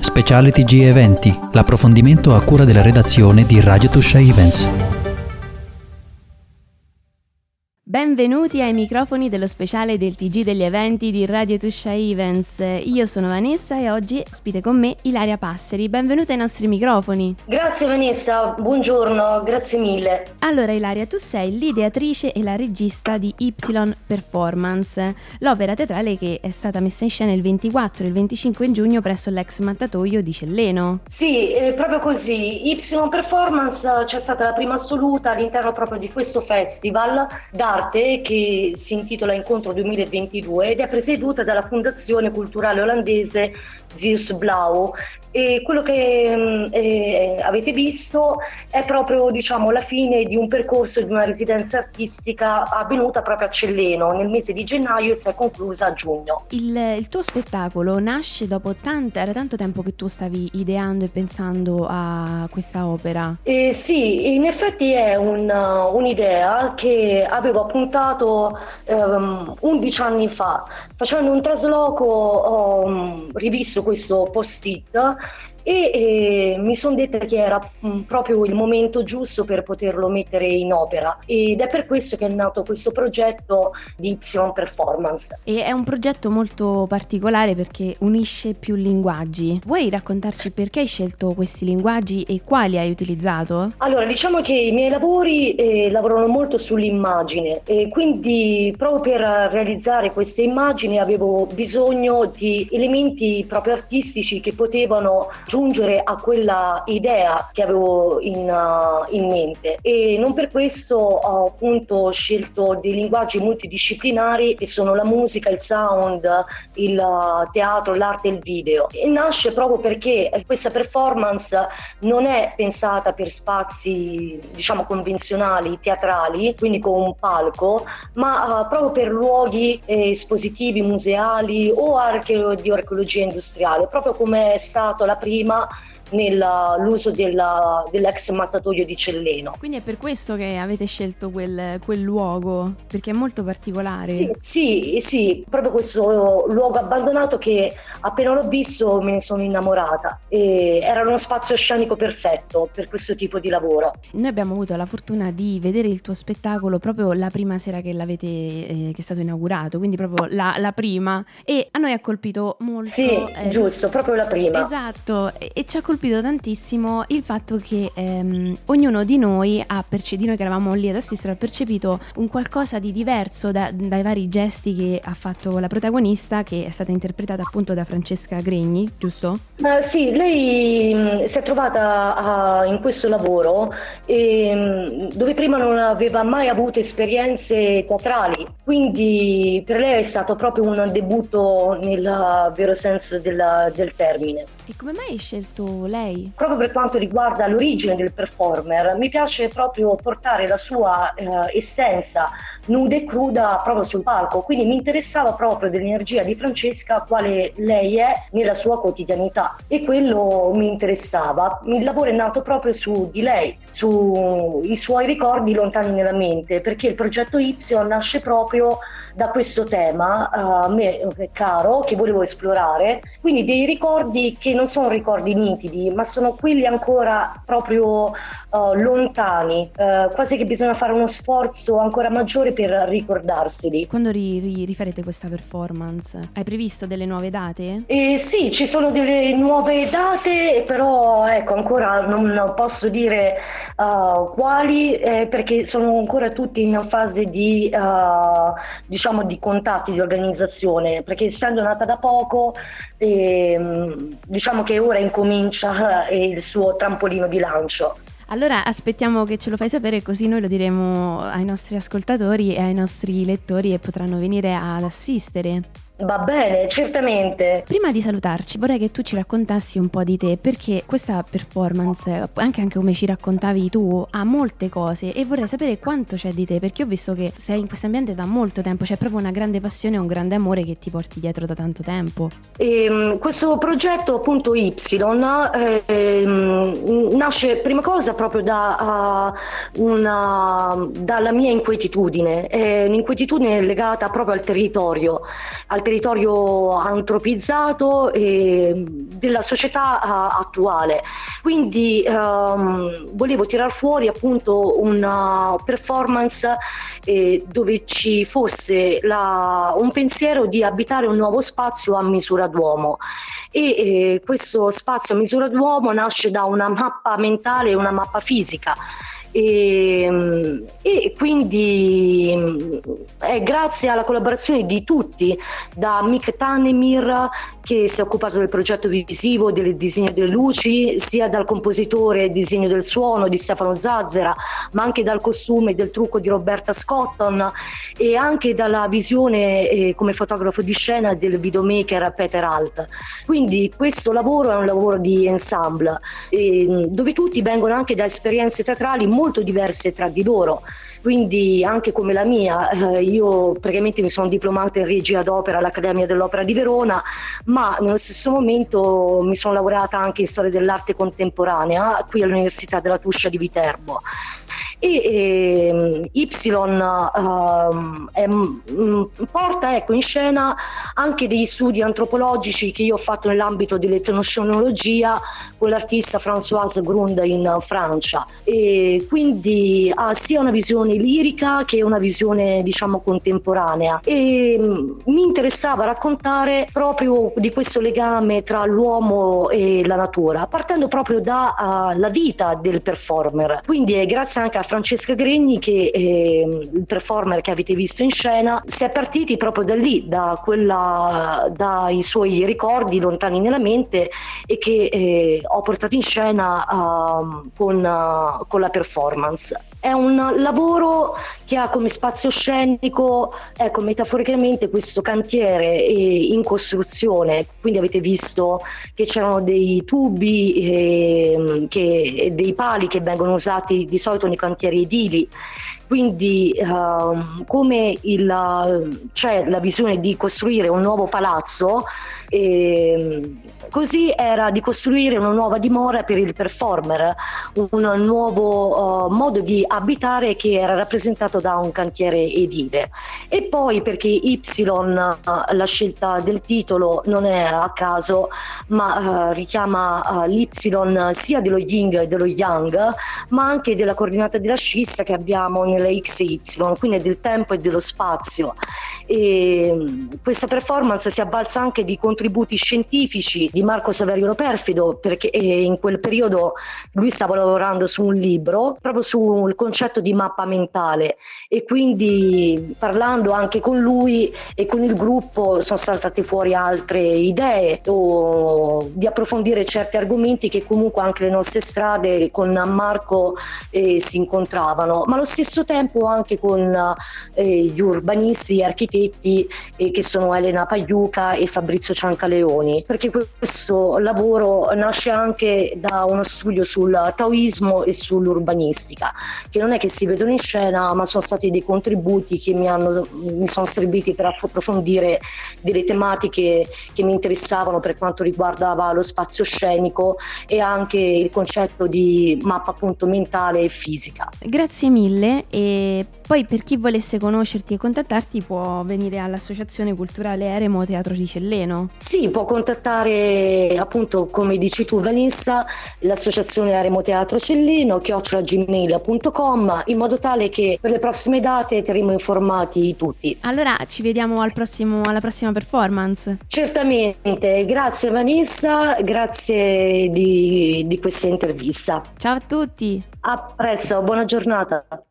Speciale TG Eventi, l'approfondimento a cura della redazione di Radio Tuscia Events. Benvenuti ai microfoni dello speciale del TG degli eventi di Radio Tuscia Events. Io sono Vanessa e oggi ospite con me Ilaria Passeri. Benvenuta ai nostri microfoni. Grazie Vanessa, buongiorno, grazie mille. Allora Ilaria, tu sei l'ideatrice e la regista di Y Performance, l'opera teatrale che è stata messa in scena il 24 e il 25 giugno presso l'ex mattatoio di Celleno. Sì, è proprio così. Y Performance c'è stata la prima assoluta all'interno proprio di questo festival d'arte d'arte che si intitola Incontro 2022 ed è presieduta dalla Fondazione Culturale Olandese Zeus Blau e quello che eh, avete visto è proprio diciamo, la fine di un percorso di una residenza artistica avvenuta proprio a Celleno nel mese di gennaio e si è conclusa a giugno. Il, il tuo spettacolo nasce dopo tanto, era tanto tempo che tu stavi ideando e pensando a questa opera? Eh, sì, in effetti è un, uh, un'idea che avevo appuntato um, 11 anni fa. Facendo un trasloco ho um, rivisto questo post-it e eh, mi sono detta che era mh, mm, proprio il momento giusto per poterlo mettere in opera ed è per questo che è nato questo progetto di Y Performance. E è un progetto molto particolare perché unisce più linguaggi. Vuoi raccontarci perché hai scelto questi linguaggi e quali hai utilizzato? Allora, diciamo che i miei lavori eh, lavorano molto sull'immagine e quindi proprio per realizzare queste immagini avevo bisogno di elementi proprio artistici che potevano giungere a quella idea che avevo in, uh, in mente e non per questo ho appunto scelto dei linguaggi multidisciplinari che sono la musica, il sound, il uh, teatro, l'arte e il video. E nasce proprio perché questa performance non è pensata per spazi diciamo convenzionali, teatrali, quindi con un palco, ma uh, proprio per luoghi eh, espositivi, museali o archeo- di archeologia industriale, proprio come è stato la prima prima nell'uso della, dell'ex mattatoio di Celleno. Quindi è per questo che avete scelto quel, quel luogo, perché è molto particolare. Sì, sì, sì, proprio questo luogo abbandonato che appena l'ho visto me ne sono innamorata. E era uno spazio scenico perfetto per questo tipo di lavoro. Noi abbiamo avuto la fortuna di vedere il tuo spettacolo proprio la prima sera che l'avete eh, che è stato inaugurato, quindi proprio la, la, prima e a noi ha colpito molto. Sì, eh, giusto, proprio la prima. Esatto, e, e ci ha colpito colpito tantissimo il fatto che ehm, ognuno di noi ha percepito, noi che eravamo lì ad assistere, ha percepito un qualcosa di diverso da, dai vari gesti che ha fatto la protagonista, che è stata interpretata appunto da Francesca Gregni, giusto? Uh, sì, lei mm, si è trovata uh, in questo lavoro e, mh, mm, dove prima non aveva mai avuto esperienze teatrali, quindi per lei è stato proprio un debutto nel vero senso della, del termine. E come mai hai scelto lei? Proprio per quanto riguarda l'origine del performer, mi piace proprio portare la sua eh, essenza nuda e cruda proprio sul palco, quindi mi interessava proprio dell'energia di Francesca quale lei è nella sua quotidianità. E quello mi interessava. Il lavoro è nato proprio su di lei, sui suoi ricordi lontani nella mente, perché il progetto Y nasce proprio da questo tema a me caro che volevo esplorare, quindi dei ricordi che non sono ricordi nitidi, ma sono quelli ancora proprio uh, lontani, uh, quasi che bisogna fare uno sforzo ancora maggiore ricordarseli. Quando ri- ri- rifarete questa performance? Hai previsto delle nuove date? Eh, sì, ci sono delle nuove date, però ecco, ancora non posso dire uh, quali, eh, perché sono ancora tutti in fase di, diciamo, di contatti, di organizzazione, perché essendo nata da poco, ehm, diciamo che ora incomincia il suo trampolino di lancio. Allora aspettiamo che ce lo fai sapere così noi lo diremo ai nostri ascoltatori e ai nostri lettori e potranno venire ad assistere. Va bene, certamente. Prima di salutarci vorrei che tu ci raccontassi un po' di te perché questa performance, anche, anche come ci raccontavi tu, ha molte cose e vorrei sapere quanto c'è di te perché ho visto che sei in questo ambiente da molto tempo, c'è proprio una grande passione e un grande amore che ti porti dietro da tanto tempo. E, ehm, questo progetto appunto Y eh, nasce prima cosa proprio da, uh, una, dalla mia inquietudine, è un'inquietudine legata proprio al territorio, al territorio territorio antropizzato e della società attuale. Quindi ehm, volevo tirar fuori appunto una performance eh, dove ci fosse la, un pensiero di abitare un nuovo spazio a misura d'uomo e eh, questo spazio a misura d'uomo nasce da una mappa mentale e una mappa fisica e, ehm, e, quindi è grazie alla collaborazione di tutti, da Mick Tanemir che si è occupato del progetto visivo, del disegno delle luci, sia dal compositore disegno del suono di Stefano Zazzera, ma anche dal costume e del trucco di Roberta Scotton e anche dalla visione eh, come fotografo di scena del videomaker Peter Alt. Quindi questo lavoro è un lavoro di ensemble eh, dove tutti vengono anche da esperienze teatrali molto diverse tra di loro. Quindi anche come la mia, eh, io praticamente mi sono diplomata in regia d'opera all'Accademia dell'Opera di Verona, ma nello stesso momento mi sono laureata anche in storia dell'arte contemporanea qui all'Università della Tuscia di Viterbo e ehm, Y ehm, è, m, porta ecco, in scena anche degli studi antropologici che io ho fatto nell'ambito dell'etnoscenologia con l'artista Françoise Grund in Francia. E quindi ha sia una visione lirica che una visione diciamo contemporanea. E m, mi interessava raccontare proprio di questo legame tra l'uomo e la natura partendo proprio dalla uh, vita del performer. Quindi è grazie anche a Francesca Gregni che eh, il performer che avete visto in scena si è partiti proprio da lì, da quella, dai suoi ricordi lontani nella mente e che eh, ho portato in scena uh, con, uh, con la performance. È un lavoro che ha come spazio scenico, ecco, metaforicamente questo cantiere in costruzione, quindi avete visto che c'erano dei tubi e che, dei pali che vengono usati di solito nei cantieri edili quindi uh, come il, c'è la visione di costruire un nuovo palazzo, eh, così era di costruire una nuova dimora per il performer, un nuovo uh, modo di abitare che era rappresentato da un cantiere edile. E poi perché Y, uh, la scelta del titolo non è a caso, ma uh, richiama l'Y sia dello yin e dello yang, ma anche della coordinata della scissa che abbiamo nel della XY, quindi del tempo e dello spazio. E mm, questa performance si avvalsa anche di contributi scientifici di Marco Saverio Perfido, perché in quel periodo lui stava lavorando su un libro proprio sul concetto di mappa mentale e quindi parlando anche con lui e con il gruppo sono saltate fuori altre idee o di approfondire certi argomenti che comunque anche le nostre strade con Marco eh, si incontravano, ma allo stesso tempo anche con eh, gli urbanisti, gli architetti eh, che sono Elena Pagliuca e Fabrizio Ciancaleoni, perché questo lavoro nasce anche da uno studio sul taoismo e sull'urbanistica, che non è che si vedono in scena, ma sono stati dei contributi che mi, hanno, mi sono serviti per approfondire delle tematiche che mi interessavano per quanto riguardava lo spazio scenico e anche il concetto di mappa appunto mentale e fisica. Grazie mille e poi per chi volesse conoscerti e contattarti può venire all'Associazione Culturale Eremo Teatro di Celleno. Sì, può contattare appunto come dici tu Vanessa l'Associazione Eremo Teatro Celleno chiocciolagmail.com in modo tale che per le prossime date terremo informati tutti. Allora ci vediamo al prossimo, alla prossima performance. Certamente, grazie Vanessa, grazie di, di questa intervista. Ciao a tutti. A presto, buona giornata.